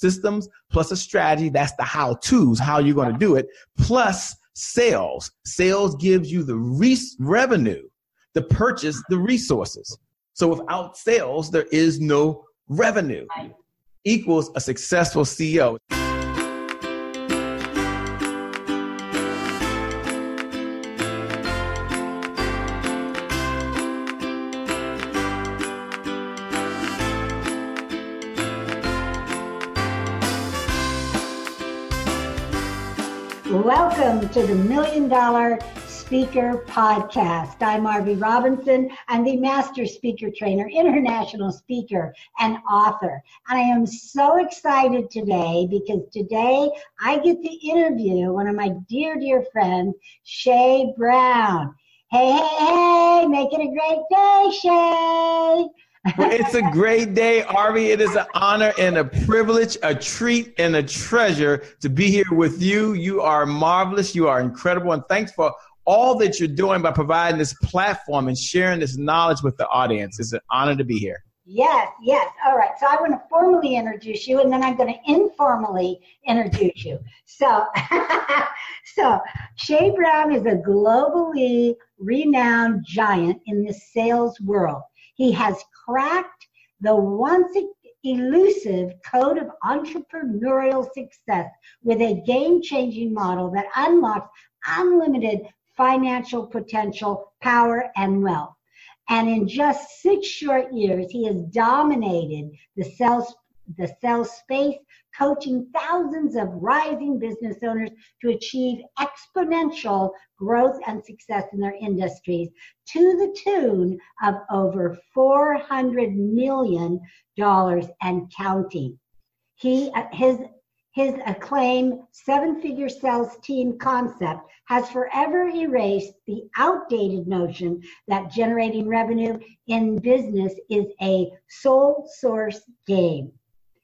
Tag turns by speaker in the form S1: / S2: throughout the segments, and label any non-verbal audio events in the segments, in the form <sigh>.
S1: systems plus a strategy. That's the how to's, how you're going to do it, plus sales. Sales gives you the re- revenue to purchase the resources. So without sales, there is no revenue. Equals a successful CEO.
S2: Welcome to the Million Dollar Speaker Podcast. I'm Arvee Robinson. I'm the Master Speaker Trainer, International Speaker, and author. And I am so excited today because today I get to interview one of my dear, dear friends, Che Brown. Hey, hey, hey, make it a great day, Che
S1: it's a great day, Arvee. It is an honor and a privilege, a treat and a treasure to be here with you. You are marvelous. You are incredible. And thanks for all that you're doing by providing this platform and sharing this knowledge with the audience. It's an honor to be here.
S2: Yes, yes. All right. So I want to formally introduce you and then I'm going to informally introduce you. So, <laughs> so Che Brown is a globally renowned giant in the sales world. He has cracked the once elusive code of entrepreneurial success with a game changing model that unlocks unlimited financial potential, power, and wealth. And in just six short years, he has dominated the sales, the sales space coaching thousands of rising business owners to achieve exponential growth and success in their industries to the tune of over $400 million and counting. He, uh, his, his acclaimed seven figure sales team concept has forever erased the outdated notion that generating revenue in business is a sole source game.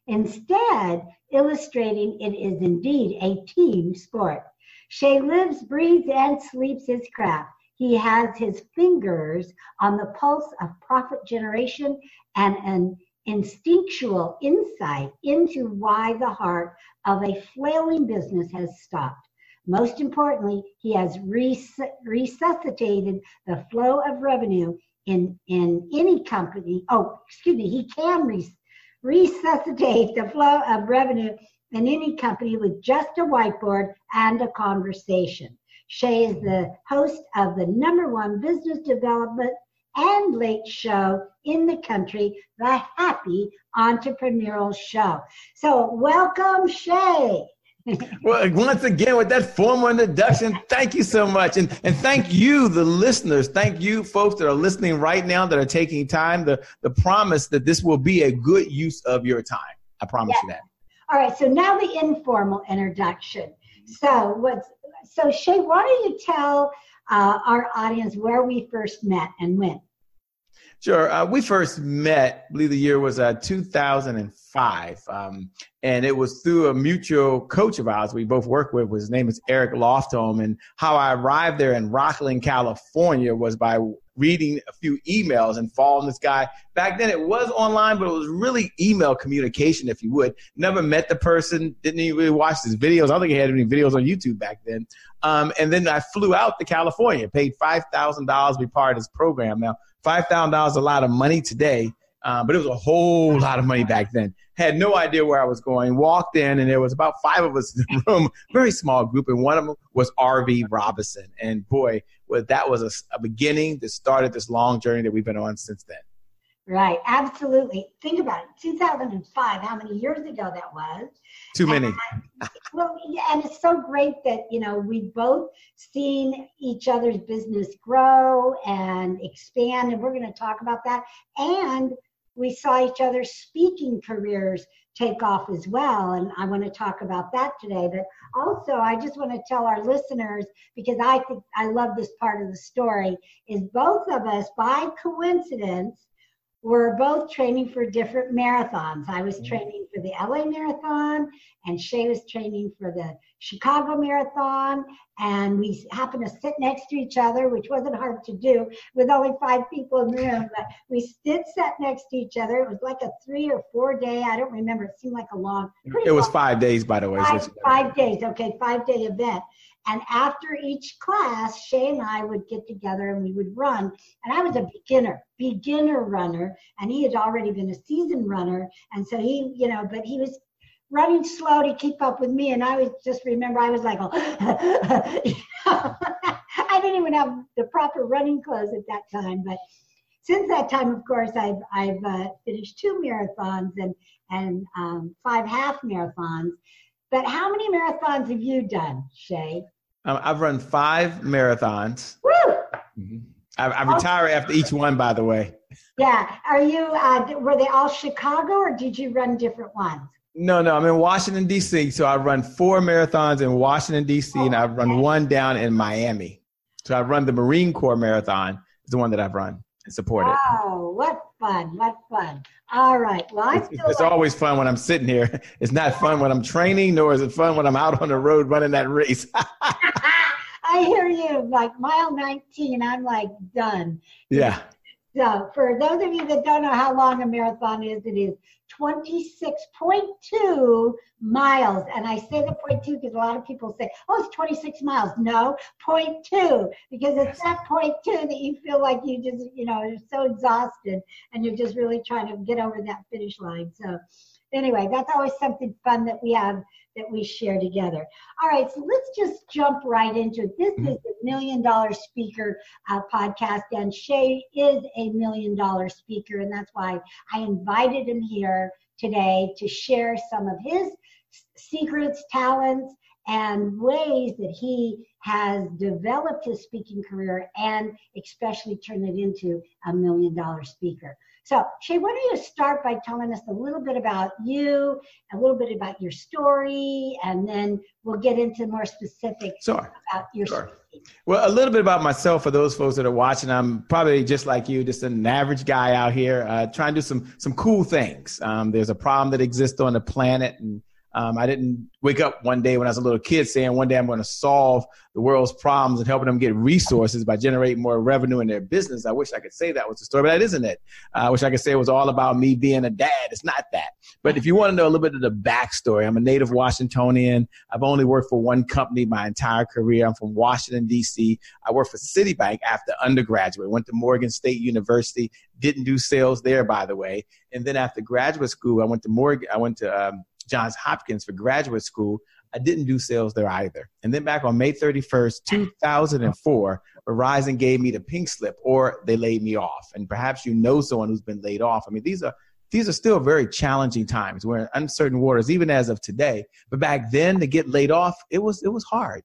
S2: Instead, illustrating it is indeed a team sport. Che lives, breathes, and sleeps his craft. He has his fingers on the pulse of profit generation and an instinctual insight into why the heart of a flailing business has stopped. Most importantly, he has res- resuscitated the flow of revenue in, in any company. Oh, excuse me, he can res- resuscitate the flow of revenue in any company with just a whiteboard and a conversation. Che is the host of the number one business development and late show in the country, the Happy Entrepreneurial Show. So, welcome, Che
S1: well, once again, with that formal introduction, thank you so much. And, and thank you, the listeners. Thank you, folks that are listening right now that are taking time. The, the promise that this will be a good use of your time. I promise yes. you that.
S2: All right. So now the informal introduction. So what's so Che, why don't you tell uh, our audience where we first met and when?
S1: Sure. Uh, we first met, I believe the year was uh, 2005. Um, and it was through a mutual coach of ours we both work with. His name is Eric Lofholm. And how I arrived there in Rocklin, California was by reading a few emails and following this guy. Back then it was online, but it was really email communication, if you would. Never met the person, didn't even really watch his videos. I don't think he had any videos on YouTube back then. Um, and then I flew out to California, paid $5,000 to be part of this program. Now, $5,000 is a lot of money today, uh, but it was a whole lot of money back then. Had no idea where I was going. Walked in, and there was about five of us in the room, <laughs> very small group, and one of them was Arvee Robinson. And boy, well, that was a, a beginning that started this long journey that we've been on since then.
S2: Right, absolutely. Think about it. 2005, how many years ago that was?
S1: Too many.
S2: And, well, yeah, and it's so great that, you know, we've both seen each other's business grow and expand, and we're going to talk about that. And we saw each other's speaking careers take off as well. And I want to talk about that today. But also, I just want to tell our listeners, because I think I love this part of the story, is both of us, by coincidence, were both training for different marathons. I was mm-hmm. training for the LA Marathon, and Che was training for the Chicago Marathon, and we happened to sit next to each other, which wasn't hard to do with only five people in the room. But we did sit next to each other. It was like a three or four day. I don't remember. It seemed like a long.
S1: It was long, five days, by the way.
S2: Five, five days. Okay, five day event. And after each class, Che and I would get together and we would run. And I was a beginner, beginner runner, and he had already been a seasoned runner. And so he, you know, but he was running slow to keep up with me. And I was just remember I was like, oh, <laughs> I didn't even have the proper running clothes at that time. But since that time, of course, I've I've uh, finished two marathons and and um, five half marathons. But how many marathons have you done, Che?
S1: Um, I've run five marathons. Woo! Mm-hmm. I, I retire after each one, by the way.
S2: Yeah. Are you? Uh, were they all Chicago, or did you run different ones?
S1: No, no. I'm in Washington D.C. So I run four marathons in Washington D.C. Oh, and I've run one down in Miami. So I run the Marine Corps Marathon. It's the one that I've run and supported.
S2: Oh, what fun! What fun! All right. Well, I
S1: it's, it's like- always fun when I'm sitting here. <laughs> It's not fun when I'm training, nor is it fun when I'm out on the road running that race. <laughs> <laughs>
S2: I hear you. Like mile 19, I'm like done.
S1: Yeah.
S2: So, for those of you that don't know how long a marathon is, it is 26.2 miles. And I say the point two because a lot of people say, oh, it's 26 miles. No, point two, because it's that point two that you feel like you just, you know, you're so exhausted and you're just really trying to get over that finish line. So, anyway, that's always something fun that we have that we share together. All right, so let's just jump right into it. This mm-hmm. is a million dollar speaker uh, podcast, and Che is a million dollar speaker, and that's why I invited him here today to share some of his secrets, talents, and ways that he has developed his speaking career and especially turned it into a million dollar speaker. So, Che, why don't you start by telling us a little bit about you, a little bit about your story, and then we'll get into more specifics
S1: sure.
S2: about your
S1: sure. Well, a little bit about myself for those folks that are watching. I'm probably just like you, just an average guy out here uh, trying to do some some cool things. Um, there's a problem that exists on the planet, and um, I didn't wake up one day when I was a little kid saying one day I'm going to solve the world's problems and helping them get resources by generating more revenue in their business. I wish I could say that was the story, but that isn't it. Uh, I wish I could say it was all about me being a dad. It's not that. But if you want to know a little bit of the backstory, I'm a native Washingtonian. I've only worked for one company my entire career. I'm from Washington, D.C. I worked for Citibank after undergraduate, went to Morgan State University, didn't do sales there, by the way. And then after graduate school, I went to Morgan, I went to, um, Johns Hopkins for graduate school. I didn't do sales there either. And then back on May 31st, 2004, Verizon gave me the pink slip or they laid me off. And perhaps you know someone who's been laid off. I mean, these are these are still very challenging times. We're in uncertain waters, even as of today. But back then, to get laid off, it was it was hard.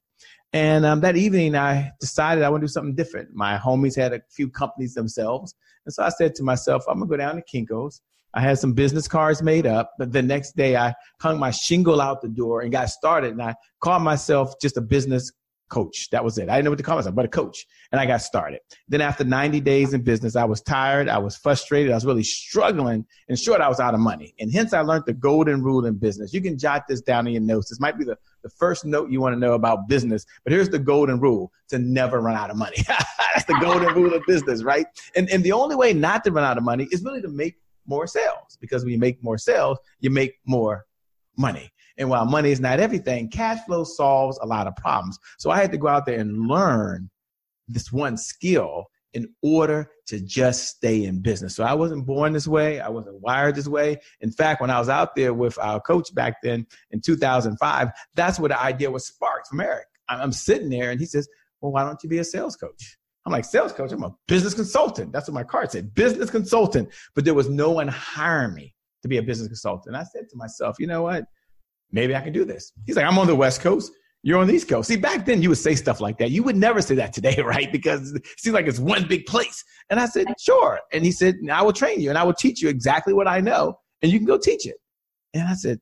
S1: And um, that evening, I decided I want to do something different. My homies had a few companies themselves, and so I said to myself, I'm gonna go down to Kinko's I had some business cards made up, but the next day I hung my shingle out the door and got started. And I called myself just a business coach. That was it. I didn't know what to call myself, but a coach. And I got started. Then after 90 days in business, I was tired. I was frustrated. I was really struggling. In short, I was out of money. And hence I learned the golden rule in business. You can jot this down in your notes. This might be the, the first note you want to know about business, but here's the golden rule to never run out of money. <laughs> That's the golden rule of business, right? And, and the only way not to run out of money is really to make more sales because when you make more sales, you make more money. And while money is not everything, cash flow solves a lot of problems. So I had to go out there and learn this one skill in order to just stay in business. So I wasn't born this way. I wasn't wired this way. In fact, when I was out there with our coach back then in 2005, that's where the idea was sparked from Eric. I'm sitting there and he says, well, why don't you be a sales coach? I'm like, sales coach, I'm a business consultant. That's what my card said, business consultant. But there was no one hiring me to be a business consultant. And I said to myself, you know what? Maybe I can do this. He's like, I'm on the West Coast. You're on the East Coast. See, back then you would say stuff like that. You would never say that today, <laughs> right? Because it seems like it's one big place. And I said, sure. And he said, I will train you and I will teach you exactly what I know and you can go teach it. And I said,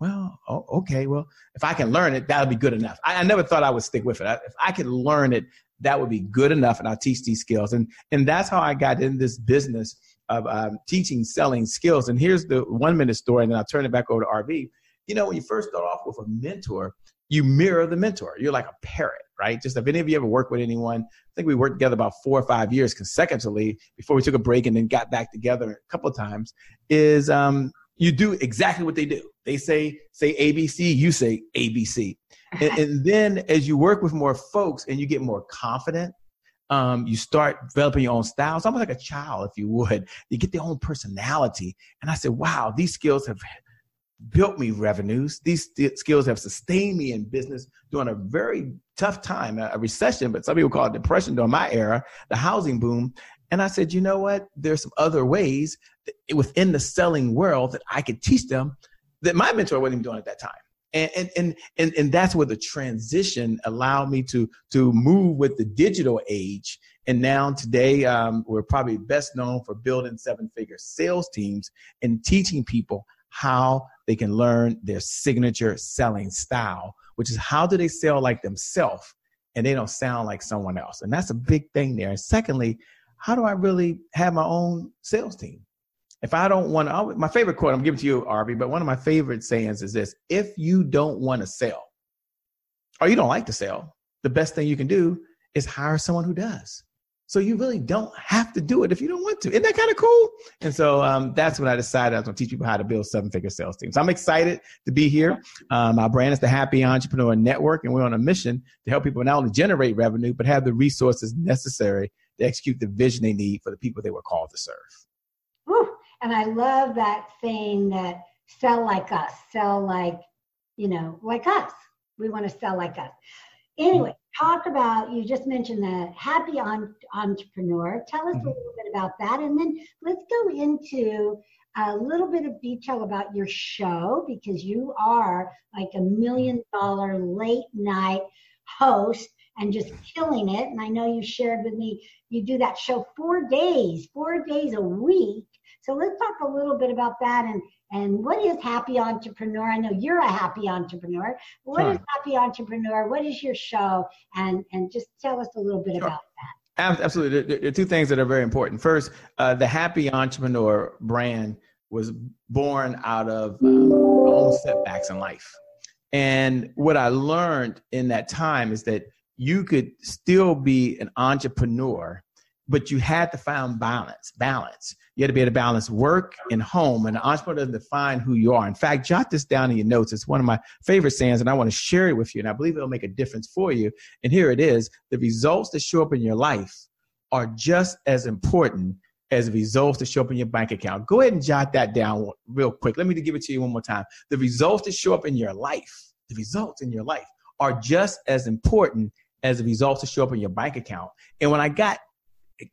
S1: well, oh, okay. Well, if I can learn it, that'll be good enough. I, I never thought I would stick with it. I, if I could learn it, that would be good enough and I'll teach these skills. And, and that's how I got in this business of um, teaching, selling skills. And here's the one minute story, and then I'll turn it back over to Arvee. you know, when you first start off with a mentor, you mirror the mentor. You're like a parrot, right? Just if any of you ever worked with anyone, I think we worked together about four or five years consecutively before we took a break and then got back together a couple of times. Is um, you do exactly what they do. They say say ABC, you say ABC, and, <laughs> and then as you work with more folks and you get more confident, um, you start developing your own style. It's almost like a child, if you would. You get their own personality. And I said, wow, these skills have built me revenues. These skills have sustained me in business during a very tough time, a recession, but some people call it depression during my era, the housing boom. And I said, you know what? There's some other ways within the selling world that I could teach them that my mentor wasn't even doing at that time. And, and, and, and, and that's where the transition allowed me to, to move with the digital age. And now today, um, we're probably best known for building seven figure sales teams and teaching people how they can learn their signature selling style, which is how do they sell like themselves and they don't sound like someone else. And that's a big thing there. And secondly, how do I really have my own sales team? If I don't want to, my favorite quote, I'm giving to you, Arvee, but one of my favorite sayings is this if you don't want to sell or you don't like to sell, the best thing you can do is hire someone who does. So you really don't have to do it if you don't want to. Isn't that kind of cool? And so um, that's when I decided I was going to teach people how to build seven-figure sales teams. I'm excited to be here. Um, our brand is the Happy Entrepreneur Network, and we're on a mission to help people not only generate revenue but have the resources necessary to execute the vision they need for the people they were called to serve.
S2: Woo. And I love that saying that sell like us, sell like, you know, like us. We want to sell like us. Anyway, talk about, you just mentioned the happy on, entrepreneur. Tell us mm-hmm. a little bit about that. And then let's go into a little bit of detail about your show because you are like a million dollar late night host and just killing it. And I know you shared with me, you do that show four days, four days a week. So let's talk a little bit about that and and what is happy entrepreneur? I know you're a happy entrepreneur. What sure. is happy entrepreneur? What is your show? And and just tell us a little bit sure. about that.
S1: Absolutely. There are two things that are very important. First, uh, the Happy Entrepreneur brand was born out of um, own setbacks in life. And what I learned in that time is that you could still be an entrepreneur but you had to find balance. Balance. You had to be able to balance work and home. And an entrepreneur doesn't define who you are. In fact, jot this down in your notes. It's one of my favorite sayings, and I want to share it with you. And I believe it'll make a difference for you. And here it is: the results that show up in your life are just as important as the results that show up in your bank account. Go ahead and jot that down real quick. Let me give it to you one more time. The results that show up in your life, the results in your life, are just as important as a result to show up in your bank account. And when I got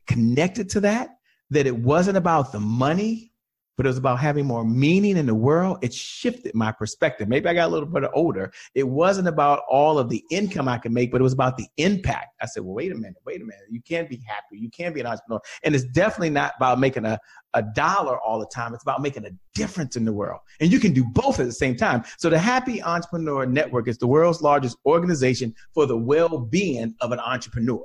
S1: connected to that, that it wasn't about the money, but it was about having more meaning in the world. It shifted my perspective. Maybe I got a little bit older. It wasn't about all of the income I could make, but it was about the impact. I said, well, wait a minute, wait a minute. You can't be happy. You can't be an entrepreneur. And it's definitely not about making a, a dollar all the time. It's about making a difference in the world. And you can do both at the same time. So the Happy Entrepreneur Network is the world's largest organization for the well-being of an entrepreneur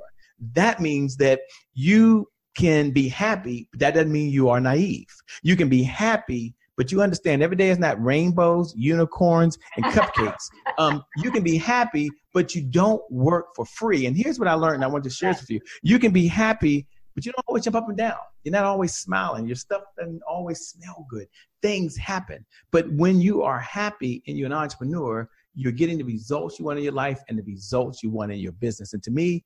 S1: that means that you can be happy, but that doesn't mean you are naive. You can be happy, but you understand every day is not rainbows, unicorns, and cupcakes. <laughs> um, you can be happy, but you don't work for free. And here's what I learned. I want to share this with you. You can be happy, but you don't always jump up and down. You're not always smiling. Your stuff doesn't always smell good. Things happen. But when you are happy and you're an entrepreneur, you're getting the results you want in your life and the results you want in your business. And to me,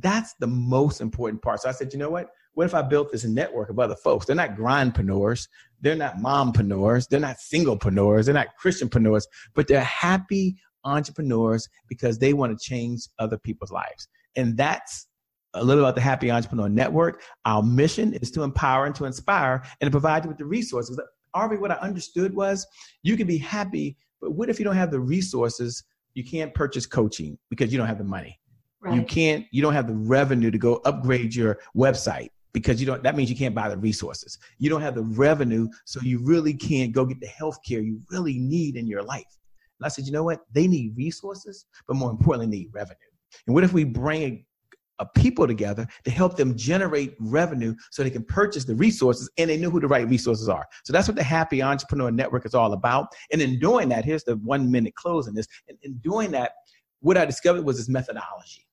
S1: that's the most important part. So I said, you know what? What if I built this network of other folks? They're not grindpreneurs. They're not mompreneurs. They're not singlepreneurs. They're not Christianpreneurs, but they're happy entrepreneurs because they want to change other people's lives. And that's a little about the Happy Entrepreneur Network. Our mission is to empower and to inspire and to provide you with the resources. Arvee, what I understood was you can be happy, but what if you don't have the resources? You can't purchase coaching because you don't have the money. Right. You can't, you don't have the revenue to go upgrade your website because you don't, that means you can't buy the resources. You don't have the revenue, so you really can't go get the health care you really need in your life. And I said, you know what? They need resources, but more importantly, need revenue. And what if we bring a people together to help them generate revenue so they can purchase the resources and they knew who the right resources are. So that's what the Happy Entrepreneur Network is all about. And in doing that, here's the one minute close in this. and in doing that, what I discovered was this methodology.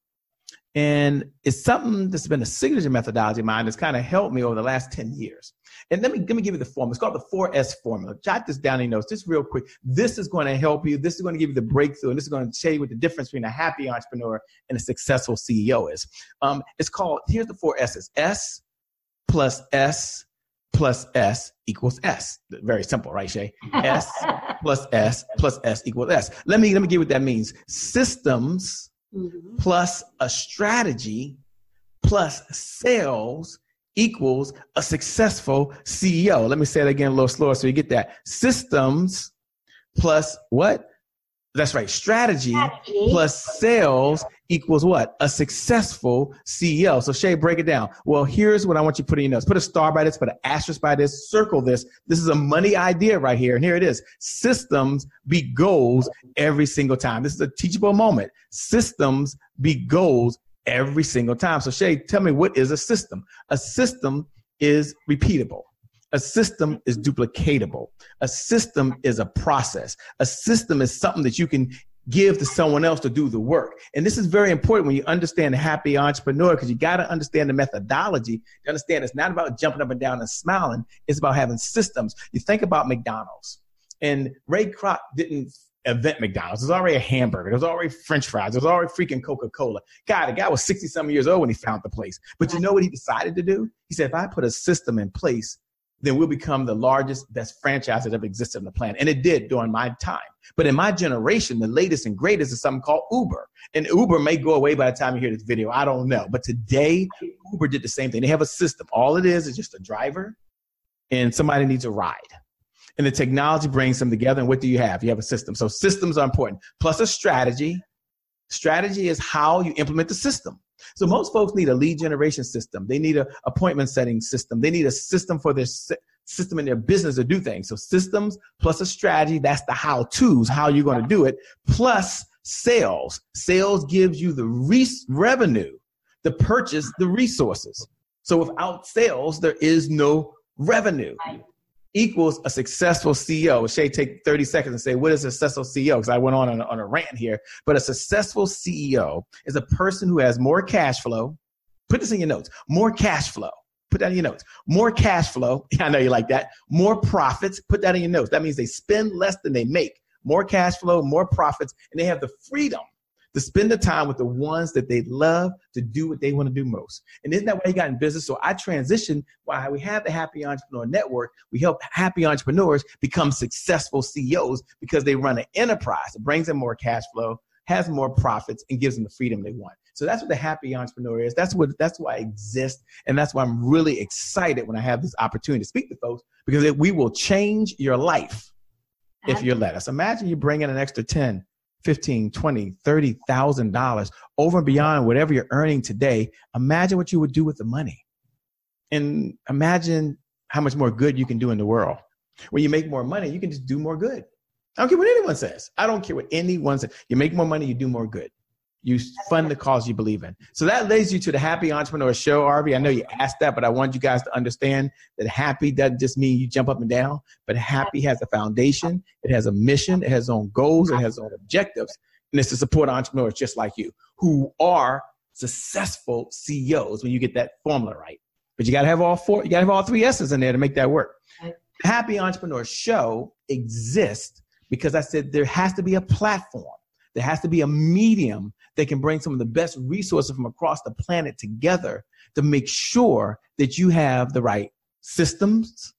S1: And it's something that's been a signature methodology of mine that's kind of helped me over the last 10 years. And let me, let me give you the formula. It's called the 4S formula. Jot this down in your notes just real quick. This is going to help you. This is going to give you the breakthrough. And this is going to tell you what the difference between a happy entrepreneur and a successful CEO is. Um, it's called, here's the four S's. S plus S plus S equals S. Very simple, right, Che? S <laughs> plus S plus S equals S. Let me, let me give you what that means. Systems mm-hmm. plus a strategy plus sales equals a successful CEO. Let me say it again a little slower so you get that. Systems plus what? That's right. Strategy, Strategy, plus sales equals what? A successful CEO. So Che, break it down. Well, here's what I want you to put in your notes. Put a star by this, put an asterisk by this, circle this. This is a money idea right here. And here it is. Systems be goals every single time. This is a teachable moment. Systems be goals every single time. So Che, tell me what is a system? A system is repeatable. A system is duplicatable. A system is a process. A system is something that you can give to someone else to do the work. And this is very important when you understand the happy entrepreneur because you got to understand the methodology to understand it's not about jumping up and down and smiling. It's about having systems. You think about McDonald's and Ray Kroc didn't invent McDonald's. There's already a hamburger. There's already French fries. There's already freaking Coca-Cola. God, the guy was 60 some years old when he found the place. But you know what he decided to do? He said, if I put a system in place then we'll become the largest, best franchise that ever existed on the planet. And it did during my time. But in my generation, the latest and greatest is something called Uber. And Uber may go away by the time you hear this video. I don't know. But today, Uber did the same thing. They have a system. All it is is just a driver and somebody needs a ride. And the technology brings them together. And what do you have? You have a system. So systems are important. Plus a strategy. Strategy is how you implement the system. So most folks need a lead generation system. They need an appointment setting system. They need a system for their system in their business to do things. So systems plus a strategy, that's the how to's, how you're going to do it, plus sales. Sales gives you the re- revenue to purchase the resources. So without sales, there is no revenue equals a successful CEO. Che, take 30 seconds and say, what is a successful CEO? Because I went on, on on a rant here. But a successful CEO is a person who has more cash flow. Put this in your notes. More cash flow. Put that in your notes. More cash flow. <laughs> I know you like that. More profits. Put that in your notes. That means they spend less than they make. More cash flow, more profits, and they have the freedom to spend the time with the ones that they love to do what they want to do most. And isn't that why he got in business? So I transitioned why we have the Happy Entrepreneur Network. We help happy entrepreneurs become successful CEOs because they run an enterprise. It brings them more cash flow, has more profits, and gives them the freedom they want. So that's what the happy entrepreneur is. That's what that's why I exist, and that's why I'm really excited when I have this opportunity to speak to folks because it, we will change your life if you let us. Imagine you bring in an extra 10, 15, 20, 30,000 dollars over and beyond whatever you're earning today, imagine what you would do with the money. And imagine how much more good you can do in the world. When you make more money, you can just do more good. I don't care what anyone says. I don't care what anyone says. You make more money, you do more good. You fund the cause you believe in. So that leads you to the Happy Entrepreneur Show, Arvee. I know you asked that, but I want you guys to understand that happy doesn't just mean you jump up and down, but happy has a foundation, it has a mission, it has its own goals, it has its own objectives, and it's to support entrepreneurs just like you who are successful CEOs when you get that formula right. But you got to have all four, you got to have all three S's in there to make that work. Happy Entrepreneur Show exists because I said there has to be a platform there has to be a medium that can bring some of the best resources from across the planet together to make sure that you have the right systems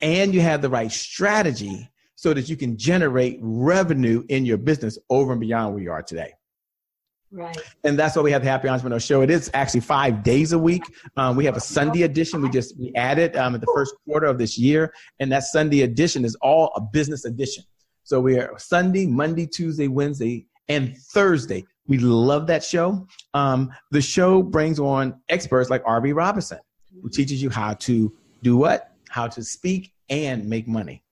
S1: and you have the right strategy so that you can generate revenue in your business over and beyond where you are today.
S2: Right.
S1: And that's why we have the Happy Entrepreneur Show. It is actually five days a week. Um, we have a Sunday edition. We just we added um, at the first quarter of this year, and that Sunday edition is all a business edition. So we are Sunday, Monday, Tuesday, Wednesday, and Thursday. We love that show. Um, the show brings on experts like Arvee Robinson, who teaches you how to do what, how to speak and make money.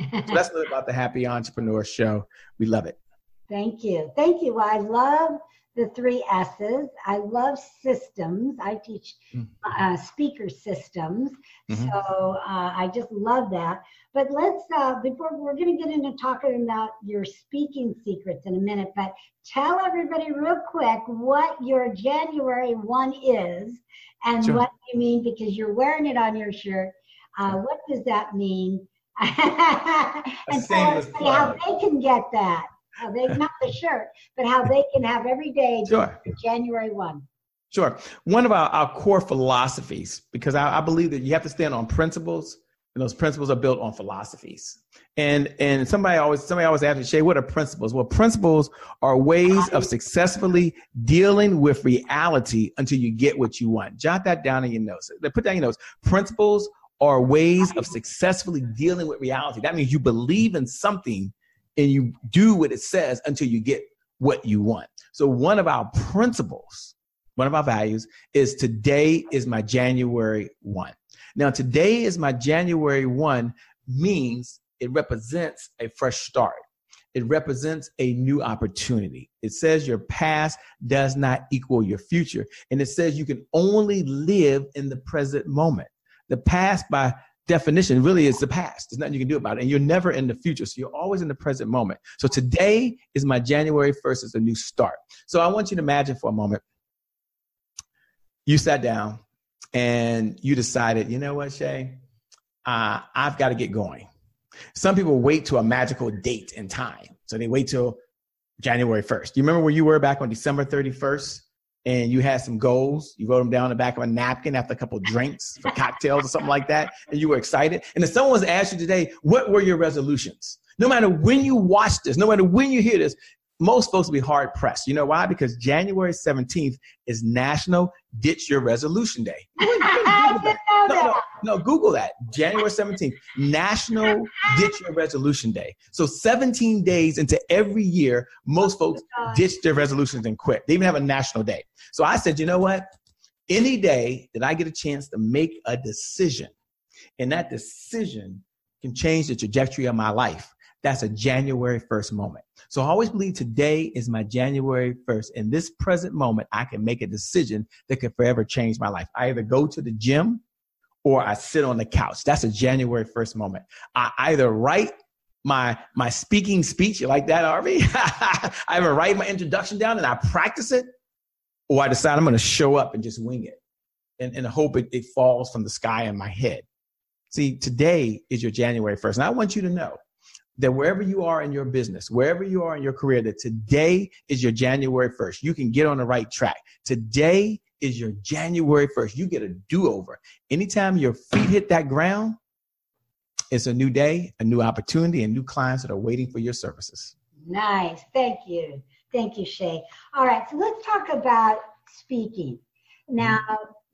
S1: so that's a <laughs> little about the Happy Entrepreneur Show. We love it.
S2: Thank you. Thank you. Well, I love the three S's. I love systems. I teach mm. uh, speaker systems. Mm-hmm. So uh, I just love that. But let's, uh, before we're going to get into talking about your speaking secrets in a minute, but tell everybody real quick what your January 1 is and sure. what you mean because you're wearing it on your shirt. Uh, what does that mean? <laughs> and tell us how they can get that. How they not the shirt, but how they can have every day sure. January one.
S1: Sure. One of our, our core philosophies, because I, I believe that you have to stand on principles, and those principles are built on philosophies. And and somebody always somebody always asks me, Che, what are principles? Well, principles are ways of successfully dealing with reality until you get what you want. Jot that down in your notes. Put down your notes. Principles are ways of successfully dealing with reality. That means you believe in something and you do what it says until you get what you want. So one of our principles, one of our values is today is my January 1. Now today is my January 1 means it represents a fresh start. It represents a new opportunity. It says your past does not equal your future. And it says you can only live in the present moment. The past, by definition, really is the past. There's nothing you can do about it. And you're never in the future. So you're always in the present moment. So today is my January 1st, is a new start. So I want you to imagine for a moment you sat down and you decided, you know what, Che? Uh, I've got to get going. Some people wait to a magical date and time. So they wait till January 1st. You remember where you were back on December 31st? And you had some goals. You wrote them down on the back of a napkin after a couple drinks for cocktails or something like that, and you were excited. And if someone's asked you today, what were your resolutions? No matter when you watch this, no matter when you hear this, most folks will be hard pressed. You know why? Because January 17th is National Ditch Your Resolution Day. <laughs> no, no, no, Google that. January 17th, National Ditch Your Resolution Day. So 17 days into every year, most folks ditch their resolutions and quit. They even have a national day. So I said, you know what? Any day that I get a chance to make a decision, and that decision can change the trajectory of my life, that's a January 1st moment. So I always believe today is my January 1st. In this present moment, I can make a decision that could forever change my life. I either go to the gym or I sit on the couch. That's a January 1st moment. I either write my my speaking speech, you like that, Harvey? <laughs> I either write my introduction down and I practice it, or I decide I'm going to show up and just wing it and, and hope it, it falls from the sky in my head. See, today is your January 1st. And I want you to know that wherever you are in your business, wherever you are in your career, that today is your January 1st. You can get on the right track. Today is your January 1st. You get a do over. Anytime your feet hit that ground, it's a new day, a new opportunity, and new clients that are waiting for your services.
S2: Nice. Thank you. Thank you, Che. All right. So let's talk about speaking. Now,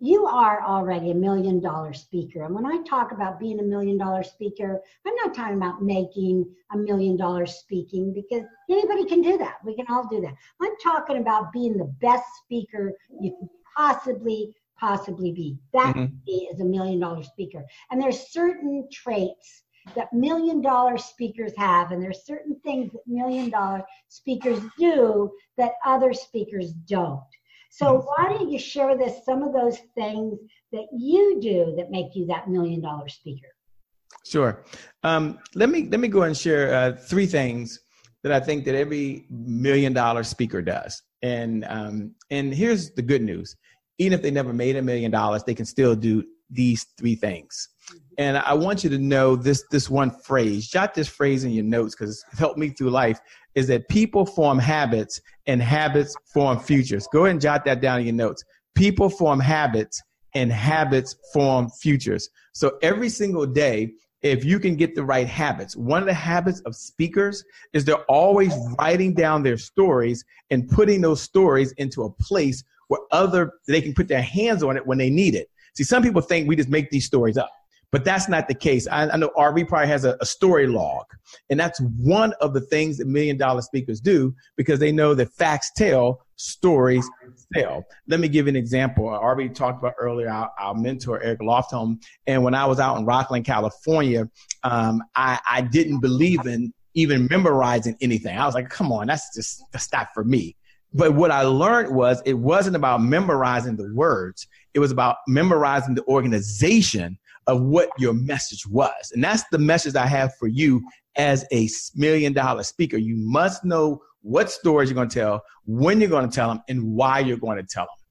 S2: you are already a million dollar speaker. And when I talk about being a million dollar speaker, I'm not talking about making a million dollars speaking because anybody can do that. We can all do that. I'm talking about being the best speaker you can possibly possibly be. That mm-hmm. is a million dollar speaker. And there's certain traits that million dollar speakers have, and there's certain things that million dollar speakers do that other speakers don't. So why don't you share this some of those things that you do that make you that million dollar speaker?
S1: Sure. Um, let me let me go and share uh, three things that I think that every million dollar speaker does. And um, and here's the good news: even if they never made a million dollars, they can still do these three things. And I want you to know this this one phrase. Jot this phrase in your notes because it's helped me through life is that people form habits and habits form futures. Go ahead and jot that down in your notes. People form habits and habits form futures. So every single day, if you can get the right habits, one of the habits of speakers is they're always writing down their stories and putting those stories into a place where other they can put their hands on it when they need it. See, some people think we just make these stories up. But that's not the case. I, I know Arvee probably has a, a, story log, and that's one of the things that million dollar speakers do because they know that facts tell, stories tell. Let me give you an example. Arvee talked about earlier our, our mentor Eric Lofholm, and when I was out in Rocklin, California, um, I, I didn't believe in even memorizing anything. I was like, come on, that's just that's not for me. But what I learned was it wasn't about memorizing the words, it was about memorizing the organization of what your message was. And that's the message I have for you as a million dollar speaker. You must know what stories you're going to tell, when you're going to tell them, and why you're going to tell them.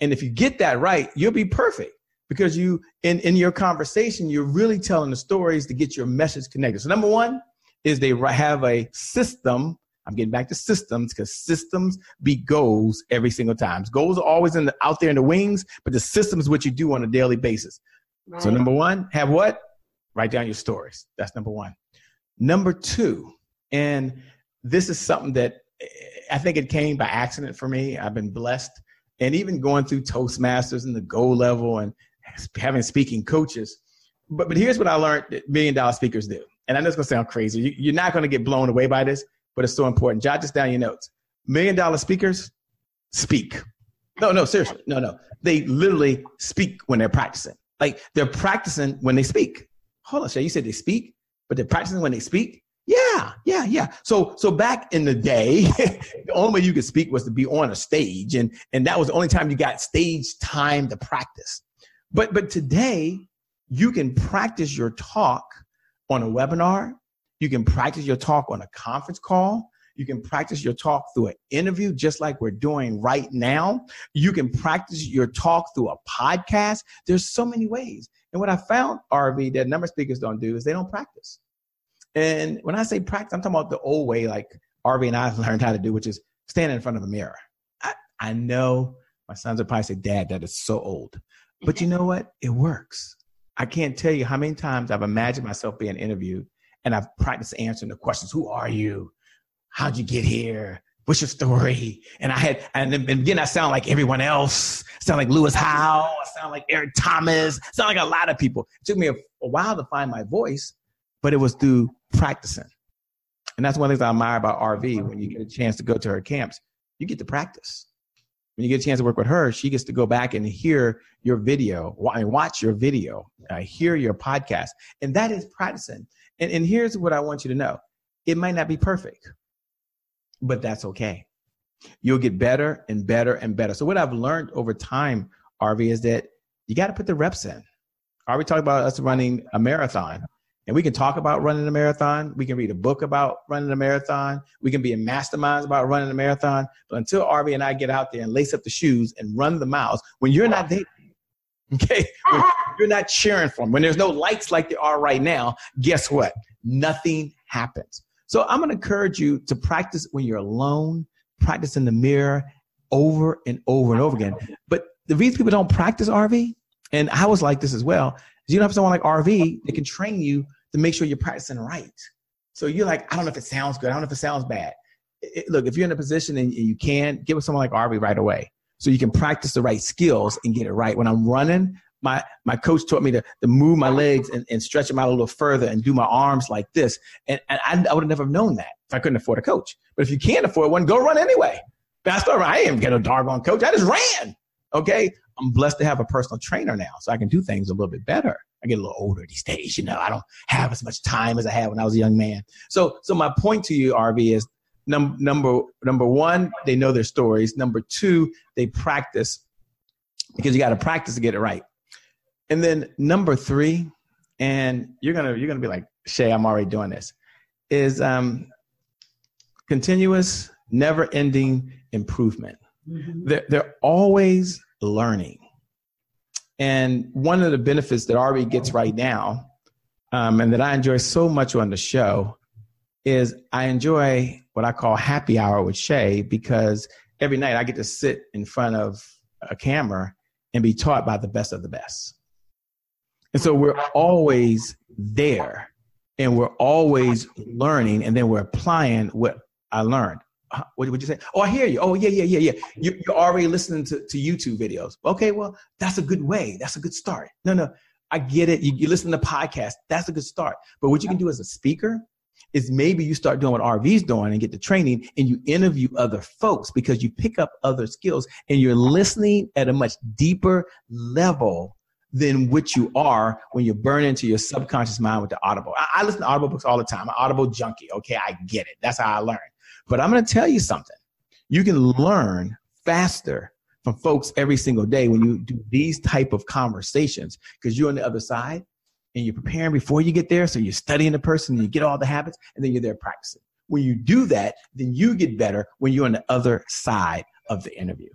S1: And if you get that right, you'll be perfect because you, in, in your conversation, you're really telling the stories to get your message connected. So, number one is they have a system. I'm getting back to systems because systems beat goals every single time. Goals are always in the, out there in the wings, but the system is what you do on a daily basis. Right. So, number one, have what? Write down your stories. That's number one. Number two, and this is something that eh, I think it came by accident for me. I've been blessed. And even going through Toastmasters and the Go level and having speaking coaches. But, but here's what I learned that million dollar speakers do. And I know it's going to sound crazy. You, you're not going to get blown away by this, but it's so important. Jot this down your notes. Million dollar speakers speak. No, no, seriously. No, no. They literally speak when they're practicing. Like they're practicing when they speak. Hold on, Che. You said they speak, but they're practicing when they speak. Yeah, yeah, yeah. So so back in the day, <laughs> the only way you could speak was to be on a stage, and and that was the only time you got stage time to practice. But but today, you can practice your talk on a webinar. You can practice your talk on a conference call. You can practice your talk through an interview, just like we're doing right now. You can practice your talk through a podcast. There's so many ways. And what I found, Arvee, that number speakers don't do is they don't practice. And when I say practice, I'm talking about the old way, like Arvee and I <laughs> learned how to do, which is stand in front of a mirror. I, I know my sons would probably say, Dad, that is so old. But you know what? It works. I can't tell you how many times I've imagined myself being interviewed and I've practiced answering the questions. Who are you? How'd you get here? What's your story? And I had, and then again, I sound like everyone else. I sound like Lewis Howes. I sound like Eric Thomas. I sound like a lot of people. It took me a, a while to find my voice, but it was through practicing. And that's one of the things I admire about Arvee. When you get a chance to go to her camps, you get to practice. When you get a chance to work with her, she gets to go back and hear your video, watch your video, uh, hear your podcast. And that is practicing. And, and here's what I want you to know it might not be perfect, but that's okay. You'll get better and better and better. So, what I've learned over time, Arvee, is that you got to put the reps in. Arvee talked about us running a marathon. And we can talk about running a marathon. We can read a book about running a marathon. We can be in masterminds about running a marathon. But until Arvee and I get out there and lace up the shoes and run the miles, when you're not there, <laughs> okay, when you're not cheering for them, when there's no lights like there are right now, guess what? Nothing happens. So I'm going to encourage you to practice when you're alone, practice in the mirror over and over and over again. But the reason people don't practice Arvee, and I was like this as well, is you don't have someone like Arvee that can train you to make sure you're practicing right. So you're like, I don't know if it sounds good. I don't know if it sounds bad. It, look, if you're in a position and, you can, get with someone like Arvee right away. So you can practice the right skills and get it right. When I'm running, my, my coach taught me to, to move my legs and, and stretch them out a little further and do my arms like this. And, and I, I would have never known that if I couldn't afford a coach. But if you can't afford one, go run anyway. But I started, I didn't get a doggone coach. I just ran. Okay. I'm blessed to have a personal trainer now, so I can do things a little bit better. I get a little older these days, you know. I don't have as much time as I had when I was a young man. So, so my point to you, Arvee, is num- number number one, they know their stories. Number two, they practice because you got to practice to get it right. And then number three, and you're gonna you're gonna be like Che, I'm already doing this, is um, continuous, never-ending improvement. Mm-hmm. They're, they're always learning. And one of the benefits that Arvee gets right now, um, and that I enjoy so much on the show, is I enjoy what I call happy hour with Che because every night I get to sit in front of a camera and be taught by the best of the best. And so we're always there and we're always learning and then we're applying what I learned uh, what would you say? Oh, I hear you. Oh, yeah, yeah, yeah, yeah. You, you're already listening to, to YouTube videos. Okay, well, that's a good way. That's a good start. No, no, I get it. You, you listen to podcasts. That's a good start. But what you can do as a speaker is maybe you start doing what Arvee's doing and get the training and you interview other folks because you pick up other skills and you're listening at a much deeper level than what you are when you burn into your subconscious mind with the audible. I, I listen to audible books all the time. I'm an audible junkie. Okay, I get it. That's how I learn. But I'm going to tell you something. You can learn faster from folks every single day when you do these type of conversations because you're on the other side and you're preparing before you get there. So you're studying the person and you get all the habits and then you're there practicing. When you do that, then you get better when you're on the other side of the interview.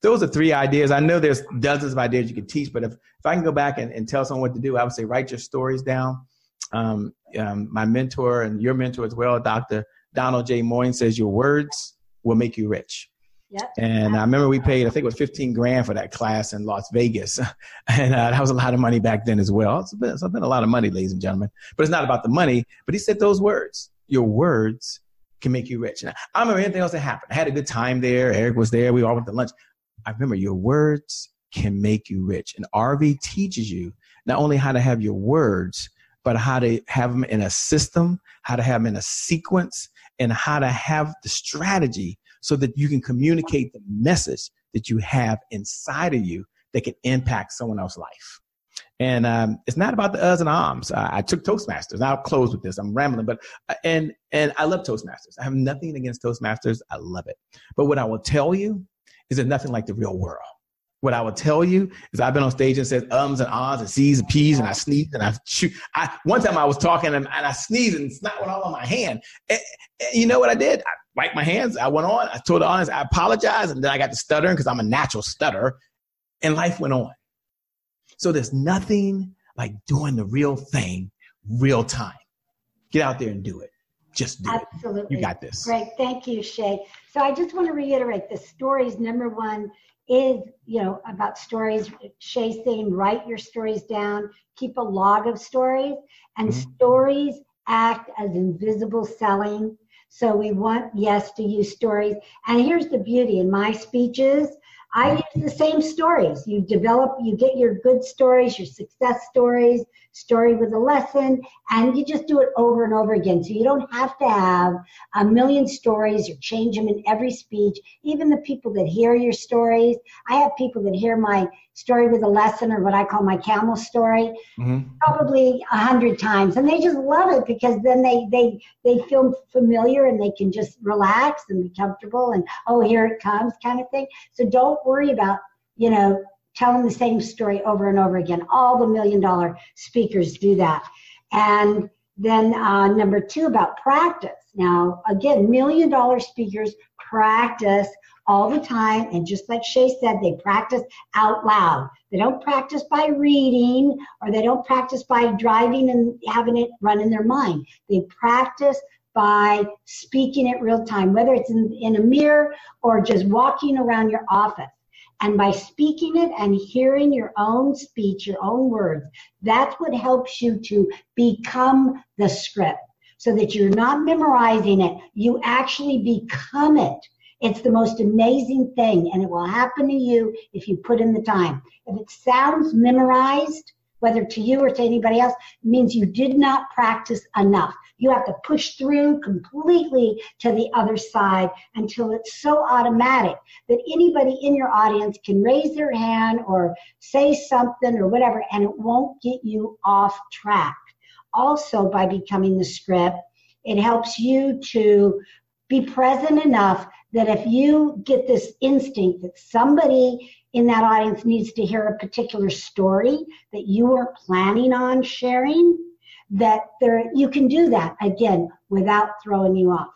S1: Those are three ideas. I know there's dozens of ideas you can teach, but if, if I can go back and, and tell someone what to do, I would say write your stories down. Um, um, my mentor and your mentor as well, Dr. Donald J. Moine says your words will make you rich.
S2: Yep.
S1: And I remember we paid, I think it was 15 grand for that class in Las Vegas. <laughs> and uh, that was a lot of money back then as well. It's been, it's been a lot of money, ladies and gentlemen. But it's not about the money. But he said those words, your words can make you rich. Now, I remember anything else that happened. I had a good time there. Eric was there. We all went to lunch. I remember your words can make you rich. And Arvee teaches you not only how to have your words, but how to have them in a system, how to have them in a sequence, and how to have the strategy so that you can communicate the message that you have inside of you that can impact someone else's life. And um, it's not about the uhs and. I, I took Toastmasters. I'll close with this. I'm rambling, but uh, and and I love Toastmasters. I have nothing against Toastmasters. I love it. But what I will tell you is there's nothing like the real world. What I will tell you is I've been on stage and said ums and ahs and c's and p's and I sneezed and I shoot. I, one time I was talking and, and I sneezed and snot went all on my hand. And, and you know what I did? I wiped my hands. I went on. I told the audience I apologized and then I got to stuttering because I'm a natural stutter and life went on. So there's nothing like doing the real thing real time. Get out there and do it. Just do
S2: Absolutely.
S1: it. You got this.
S2: Great. Thank you, Che. So I just want to reiterate the stories. Number one is, you know, about stories. Che saying, write your stories down, keep a log of stories, and mm-hmm. stories act as invisible selling. So we want, yes, to use stories. And here's the beauty in my speeches, I use the same stories. You develop, you get your good stories, your success stories, story with a lesson, and you just do it over and over again. So you don't have to have a million stories or change them in every speech. Even the people that hear your stories, I have people that hear my story with a lesson or what I call my camel story mm-hmm. probably a hundred times, and they just love it because then they they they feel familiar and they can just relax and be comfortable and oh here it comes kind of thing. So don't worry about you know telling the same story over and over again. All the million dollar speakers do that. And then uh, number two about practice. Now, again, million dollar speakers practice all the time. And just like Che said, they practice out loud. They don't practice by reading or they don't practice by driving and having it run in their mind. They practice by speaking it real time, whether it's in, in a mirror or just walking around your office. And by speaking it and hearing your own speech, your own words, that's what helps you to become the script so that you're not memorizing it. You actually become it. It's the most amazing thing, and it will happen to you if you put in the time. If it sounds memorized, whether to you or to anybody else, means you did not practice enough. You have to push through completely to the other side until it's so automatic that anybody in your audience can raise their hand or say something or whatever, and it won't get you off track. Also, by becoming the script, it helps you to be present enough that if you get this instinct that somebody in that audience needs to hear a particular story that you weren't planning on sharing, that there you can do that again without throwing you off.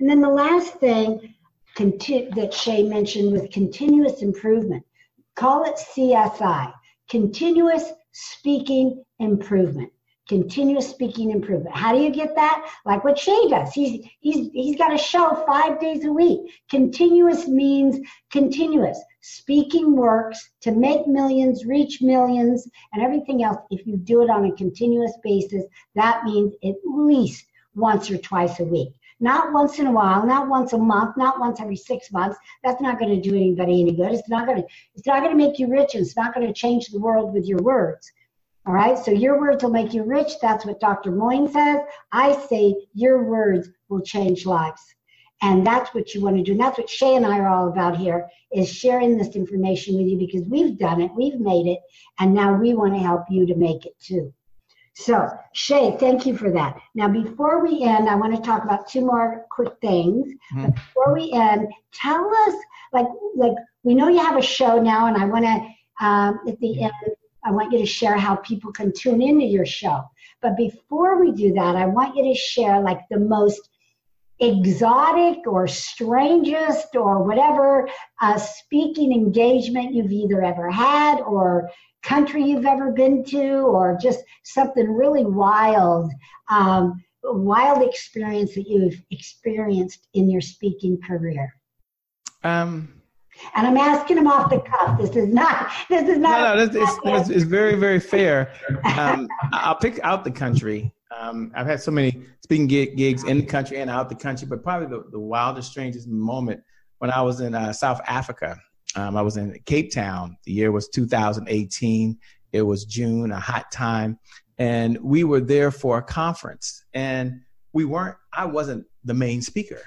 S2: And then the last thing conti- that Che mentioned was continuous improvement. Call it CSI, continuous speaking improvement continuous speaking improvement. How do you get that? Like what Che does. He's he's he's got a show five days a week. Continuous means continuous. Speaking works to make millions, reach millions, and everything else. If you do it on a continuous basis, that means at least once or twice a week. Not once in a while, not once a month, not once every six months. That's not going to do anybody any good. It's not going to. It's not going to make you rich, and it's not going to change the world with your words. All right, so your words will make you rich. That's what Dr. Moine says. I say your words will change lives. And that's what you want to do. And that's what Che and I are all about here is sharing this information with you because we've done it, we've made it, and now we want to help you to make it too. So, Che, thank you for that. Now, before we end, I want to talk about two more quick things. Mm-hmm. before we end, tell us, like, like we know you have a show now, and I want to, um, at the end, I want you to share how people can tune into your show. But before we do that, I want you to share like the most exotic or strangest or whatever uh, speaking engagement you've either ever had or country you've ever been to or just something really wild um, wild experience that you've experienced in your speaking career um, and I'm asking him off the cuff. This is not. This is not.
S1: No, no, this, it's, it's, very, very fair. Um, <laughs> I'll pick out the country. Um, I've had so many speaking gigs in the country and out the country, but probably the, the wildest, strangest moment when I was in uh, South Africa. Um, I was in Cape Town. The year was 2018. It was June, a hot time, and we were there for a conference. And we weren't. I wasn't the main speaker.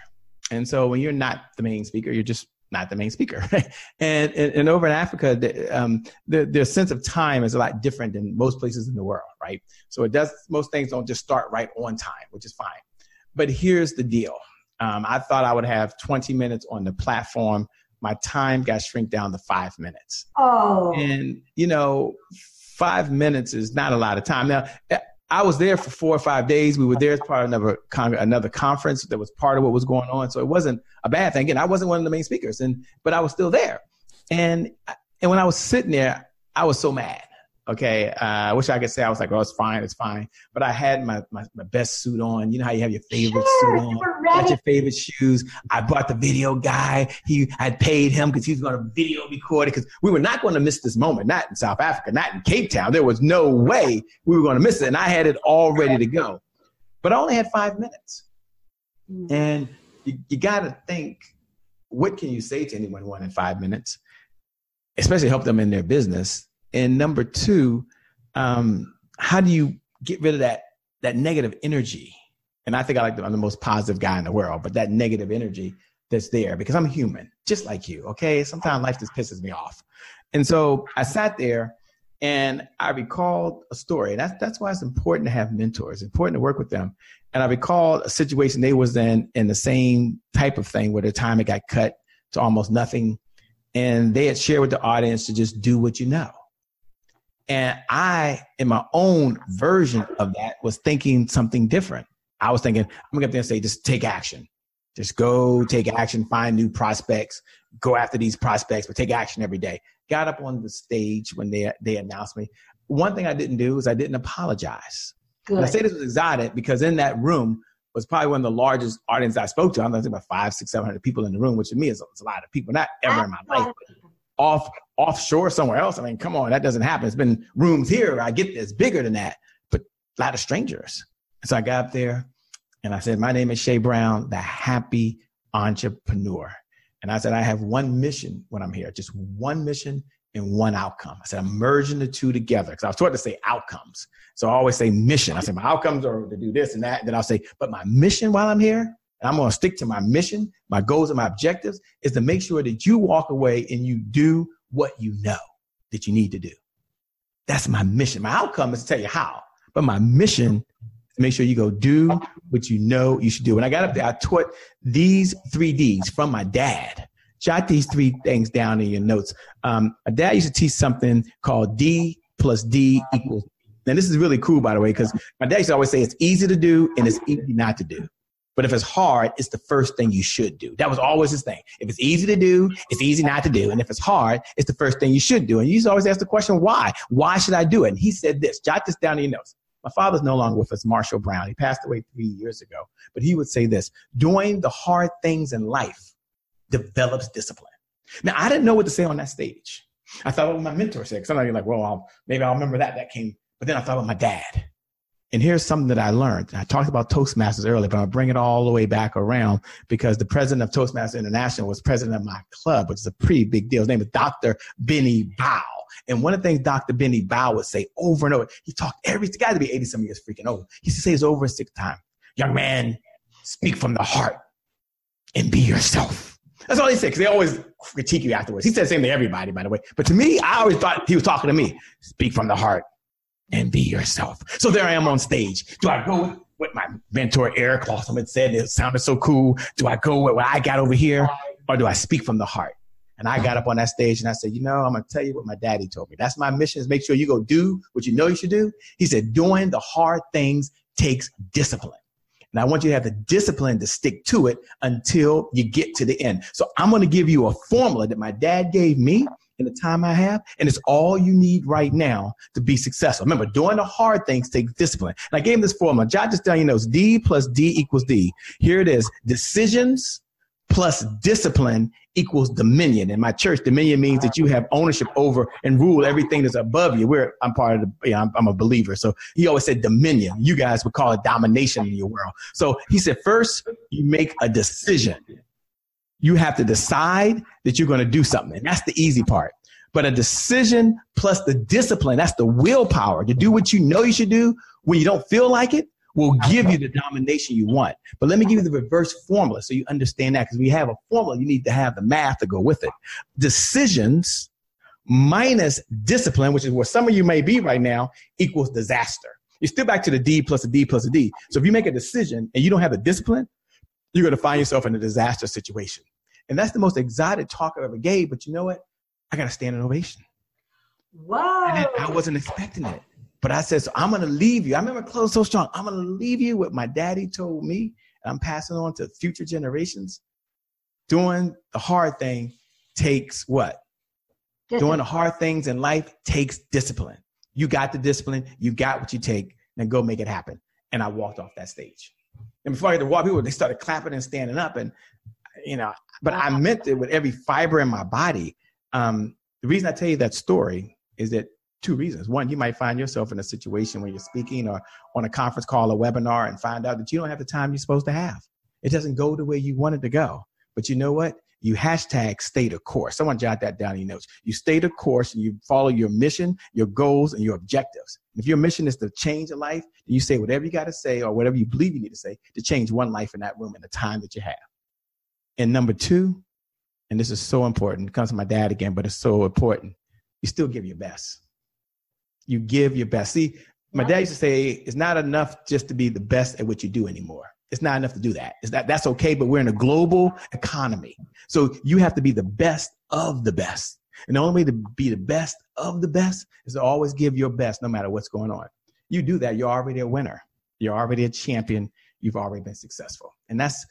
S1: And so when you're not the main speaker, you're just not the main speaker. <laughs> and, and, and, over in Africa, the, um, the, their sense of time is a lot different than most places in the world, right? So it does, most things don't just start right on time, which is fine. But here's the deal. Um, I thought I would have 20 minutes on the platform. My time got shrink down to five minutes.
S2: Oh.
S1: And, you know, five minutes is not a lot of time. Now, I was there for four or five days. We were there as part of another con- another conference that was part of what was going on. So it wasn't a bad thing. And I wasn't one of the main speakers, and but I was still there. And and when I was sitting there, I was so mad. Okay, uh, I wish I could say I was like, "Oh, it's fine, it's fine," but I had my, my, my best suit on. You know how you have your favorite sure, suit on, got your favorite shoes. I bought the video guy. He I paid him because he was going to video record it because we were not going to miss this moment. Not in South Africa, not in Cape Town. There was no way we were going to miss it, and I had it all ready to go. But I only had five minutes, mm. and you, you got to think, what can you say to anyone one in five minutes? Especially help them in their business and number two, um, how do you get rid of that that negative energy? And I think I like the, I'm the most positive guy in the world, but that negative energy that's there because I'm human, just like you. Okay, sometimes life just pisses me off, and so I sat there and I recalled a story. And that's that's why it's important to have mentors. It's important to work with them. And I recalled a situation they was in in the same type of thing where the time it got cut to almost nothing, and they had shared with the audience to just do what you know. And I, in my own version of that, was thinking something different. I was thinking, I'm gonna get there and say, just take action. Just go take action, find new prospects, go after these prospects, but take action every day. Got up on the stage when they they announced me. One thing I didn't do is I didn't apologize. I say this was exotic because in that room was probably one of the largest audience I spoke to. I'm not thinking about five, six, seven hundred people in the room, which to me is a, a lot of people. Not ever in my life, off offshore somewhere else. I mean, come on, that doesn't happen. It's been rooms here. I get this bigger than that, but a lot of strangers. So I got up there and I said, My name is Che Brown, the happy entrepreneur. And I said, I have one mission when I'm here, just one mission and one outcome. I said, I'm merging the two together because I was taught to say outcomes. So I always say mission. I say, my outcomes are to do this and that. Then I'll say, but my mission while I'm here and I'm going to stick to my mission, my goals, and my objectives is to make sure that you walk away and you do what you know that you need to do. That's my mission. My outcome is to tell you how, but my mission make sure you go do what you know you should do. When I got up there, I taught these three D's from my dad. Jot these three things down in your notes. Um, my dad used to teach something called D plus D equals. And this is really cool, by the way, because my dad used to always say it's easy to do and it's easy not to do. But if it's hard, it's the first thing you should do. That was always his thing. If it's easy to do, it's easy not to do. And if it's hard, it's the first thing you should do. And you always ask the question, why? Why should I do it? And he said this, jot this down in your notes. My father's no longer with us, Marshall Brown. He passed away three years ago. But he would say this, doing the hard things in life develops discipline. Now, I didn't know what to say on that stage. I thought what my mentor said. You're like, well, I'll, maybe I'll remember that. That came. But then I thought about my dad. And here's something that I learned. I talked about Toastmasters earlier, but I'll bring it all the way back around because the president of Toastmasters International was president of my club, which is a pretty big deal. His name is Dr. Benny Bow. And one of the things Dr. Benny Bow would say over and over, he talked every, got to be 80 some years freaking old. He used to say this over a six time. Young man, speak from the heart and be yourself. That's all he said, because they always critique you afterwards. He said the same to everybody, by the way. But to me, I always thought he was talking to me. Speak from the heart and be yourself. So there I am on stage. Do I go with what my mentor Eric had said? It sounded so cool. Do I go with what I got over here, or do I speak from the heart? And I got up on that stage and I said, you know, I'm gonna tell you what my daddy told me. That's my mission is make sure you go do what you know you should do. He said, doing the hard things takes discipline. And I want you to have the discipline to stick to it until you get to the end. So I'm to give you a formula that my dad gave me in the time I have, and it's all you need right now to be successful. Remember, doing the hard things takes discipline. And I gave him this formula. Jot this down your notes. D plus D equals D. Here it is. Decisions plus discipline equals dominion. In my church, dominion means that you have ownership over and rule everything that's above you. We're, I'm part of the, I'm, I'm a believer. So he always said dominion. You guys would call it domination in your world. So he said, first, you make a decision. You have to decide that you're going to do something. And that's the easy part. But a decision plus the discipline, that's the willpower to do what you know you should do when you don't feel like it will give you the domination you want. But let me give you the reverse formula so you understand that because we have a formula, you need to have the math to go with it. Decisions minus discipline, which is where some of you may be right now, equals disaster. You're still back to the D plus a D plus a D. So if you make a decision and you don't have the discipline, you're going to find yourself in a disaster situation. And that's the most exotic talk I ever gave. But you know what? I got to stand an ovation.
S2: Wow.
S1: I wasn't expecting it. But I said, so I'm going to leave you. I remember close so strong. I'm going to leave you what my daddy told me. And I'm passing on to future generations. Doing the hard thing takes what? Discipline. Doing the hard things in life takes discipline. You got the discipline. You got what you take. Then go make it happen. And I walked off that stage. And before I had to walk, people they started clapping and standing up. And you know, but I meant it with every fiber in my body. Um, the reason I tell you that story is that two reasons. One, you might find yourself in a situation where you're speaking or on a conference call or webinar and find out that you don't have the time you're supposed to have. It doesn't go the way you want it to go. But you know what? You hashtag stay the course. Someone jot that down in your notes. You stay the course and you follow your mission, your goals, and your objectives. If your mission is to change a life, then you say whatever you got to say or whatever you believe you need to say to change one life in that room in the time that you have. And number two, and this is so important, it comes to my dad again, but it's so important. You still give your best you give your best. See, my dad used to say it's not enough just to be the best at what you do anymore. It's not enough to do that. It's that that's okay, but we're in a global economy. So you have to be the best of the best. And the only way to be the best of the best is to always give your best no matter what's going on. You do that, you're already a winner. You're already a champion. You've already been successful. And that's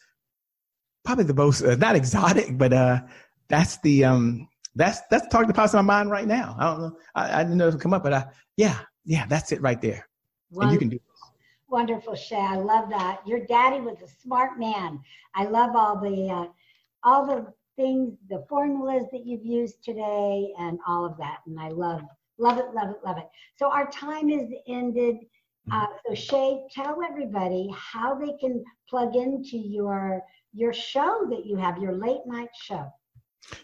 S1: probably the most uh, not <laughs> exotic, but uh that's the um that's that's the talk that pops in my mind right now. I don't know. I, I didn't know it would come up, but I, yeah, yeah, that's it right there. Wonderful. And you can do This.
S2: Wonderful, Che. I love that. Your daddy was a smart man. I love all the uh, all the things, the formulas that you've used today, and all of that. And I love, love it, love it, love it. So our time is ended. Mm-hmm. Uh, so Che, tell everybody how they can plug into your your show that you have, your late night show.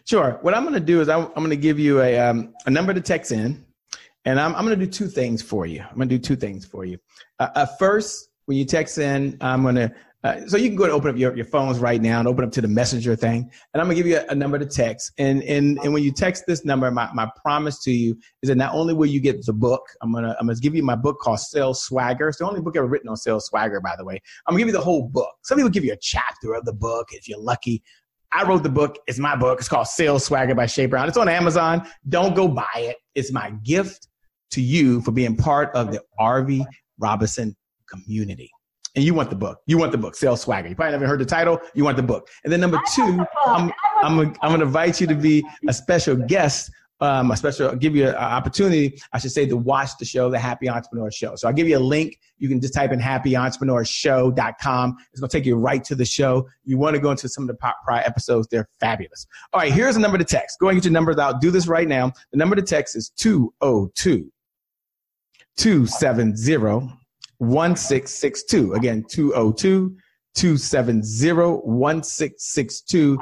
S1: Sure. What I'm going to do is I'm, I'm going to give you a, um, a number to text in, and I'm, I'm going to do two things for you. I'm going to do two things for you. Uh, uh, first, when you text in, I'm going to uh, so you can go and open up your, your phones right now and open up to the messenger thing. And I'm gonna give you a, a, number to text. And, and and when you text this number, my, my promise to you is that not only will you get the book, I'm gonna I'm gonna give you my book called Sales Swagger. It's the only book ever written on sales swagger, by the way. I'm gonna give you the whole book. Some people give you a chapter of the book if you're lucky. I wrote the book. It's my book. It's called Sales Swagger by Che Brown. It's on Amazon. Don't go buy it. It's my gift to you for being part of the Arvee Robinson community. And you want the book. You want the book, Sales Swagger. You probably never heard the title. You want the book. And then number two, I'm, I'm, I'm going to invite you to be a special guest um, a special I'll give you an opportunity, I should say, to watch the show, the Happy Entrepreneur Show. So I'll give you a link. You can just type in happyentrepreneurshow.com. It's going to take you right to the show. You want to go into some of the pop prior episodes. They're fabulous. All right, here's the number to text. Go and get your numbers out. Do this right now. The number to text is 202 270 1662. Again, 202 270 1662.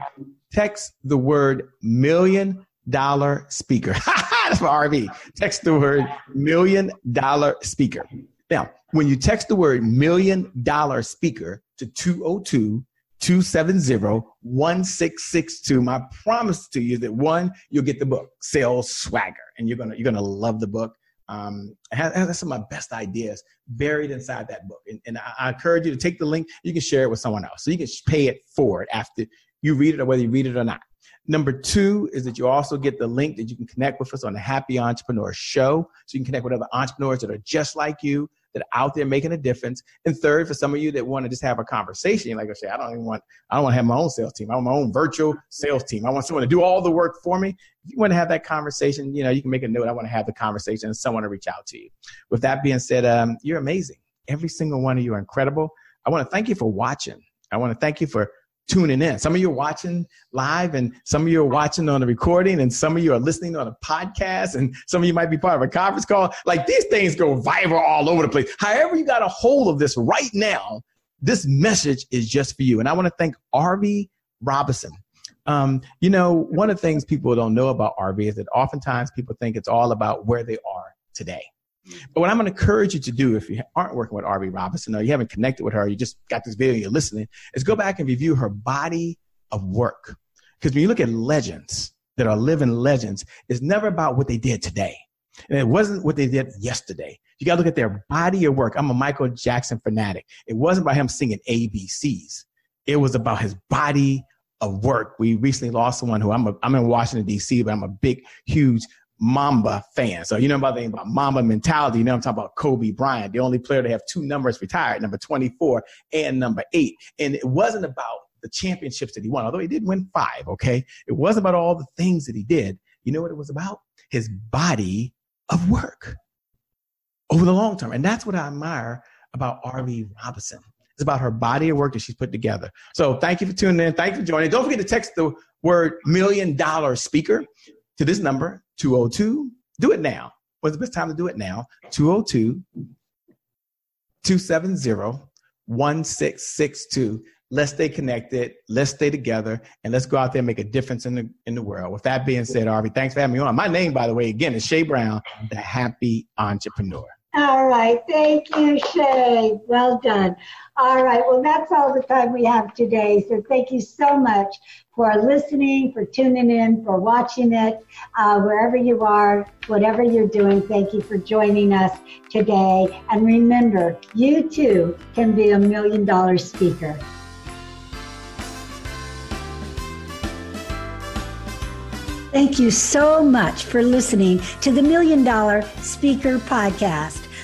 S1: Text the word million dollar speaker. <laughs> That's for Arvee. Text the word million dollar speaker. Now, when you text the word million dollar speaker to 202 270 1662, my promise to you that one, you'll get the book, Sales Swagger, and you're gonna you're gonna love the book. Um, has, has, some of my best ideas buried inside that book. And, and I, I, encourage you to take the link. You can share it with someone else. So you can pay it forward after you read it or whether you read it or not. Number two is that you also get the link that you can connect with us on the Happy Entrepreneur Show. So you can connect with other entrepreneurs that are just like you, that are out there making a difference. And third, for some of you that want to just have a conversation, like I say, I don't even want, I don't want to have my own sales team. I want my own virtual sales team. I want someone to do all the work for me. If you want to have that conversation, you know, you can make a note. I want to have the conversation and someone to reach out to you. With that being said, um, you're amazing. Every single one of you are incredible. I want to thank you for watching. I want to thank you for tuning in. Some of you are watching live, and some of you are watching on the recording, and some of you are listening on a podcast, and some of you might be part of a conference call. Like these things go viral all over the place. However, you got a hold of this right now, this message is just for you. And I want to thank Arvee Robinson. Um, you know, one of the things people don't know about Arvee is that oftentimes people think it's all about where they are today. But what I'm going to encourage you to do, if you aren't working with Arvee Robinson or you haven't connected with her, you just got this video, you're listening, is go back and review her body of work. Because when you look at legends that are living legends, it's never about what they did today. And it wasn't what they did yesterday. You got to look at their body of work. I'm a Michael Jackson fanatic. It wasn't about him singing ABCs. It was about his body of work. We recently lost someone who I'm, a, I'm in Washington, D.C., but I'm a big, huge Mamba fan. So you know about the about Mamba mentality. You know I'm talking about Kobe Bryant, the only player to have two numbers retired, number 24 and number eight. And it wasn't about the championships that he won, although he did win five, okay? It wasn't about all the things that he did. You know what it was about? His body of work over the long term. And that's what I admire about Arvee Robinson. It's about her body of work that she's put together. So thank you for tuning in. Thank you for joining. Don't forget to text the word million dollar speaker to this number, 202. Do it now. What's the best time to do it now? 202 270 1662. Let's stay connected. Let's stay together and let's go out there and make a difference in the in the world. With that being said, Arvee, thanks for having me on. My name, by the way, again is Che Brown, the happy entrepreneur.
S2: All right. Thank you, Che. Well done. All right. Well, that's all the time we have today. So thank you so much for listening, for tuning in, for watching it, uh, wherever you are, whatever you're doing. Thank you for joining us today. And remember, you too can be a million dollar speaker. Thank you so much for listening to the Million Dollar Speaker Podcast.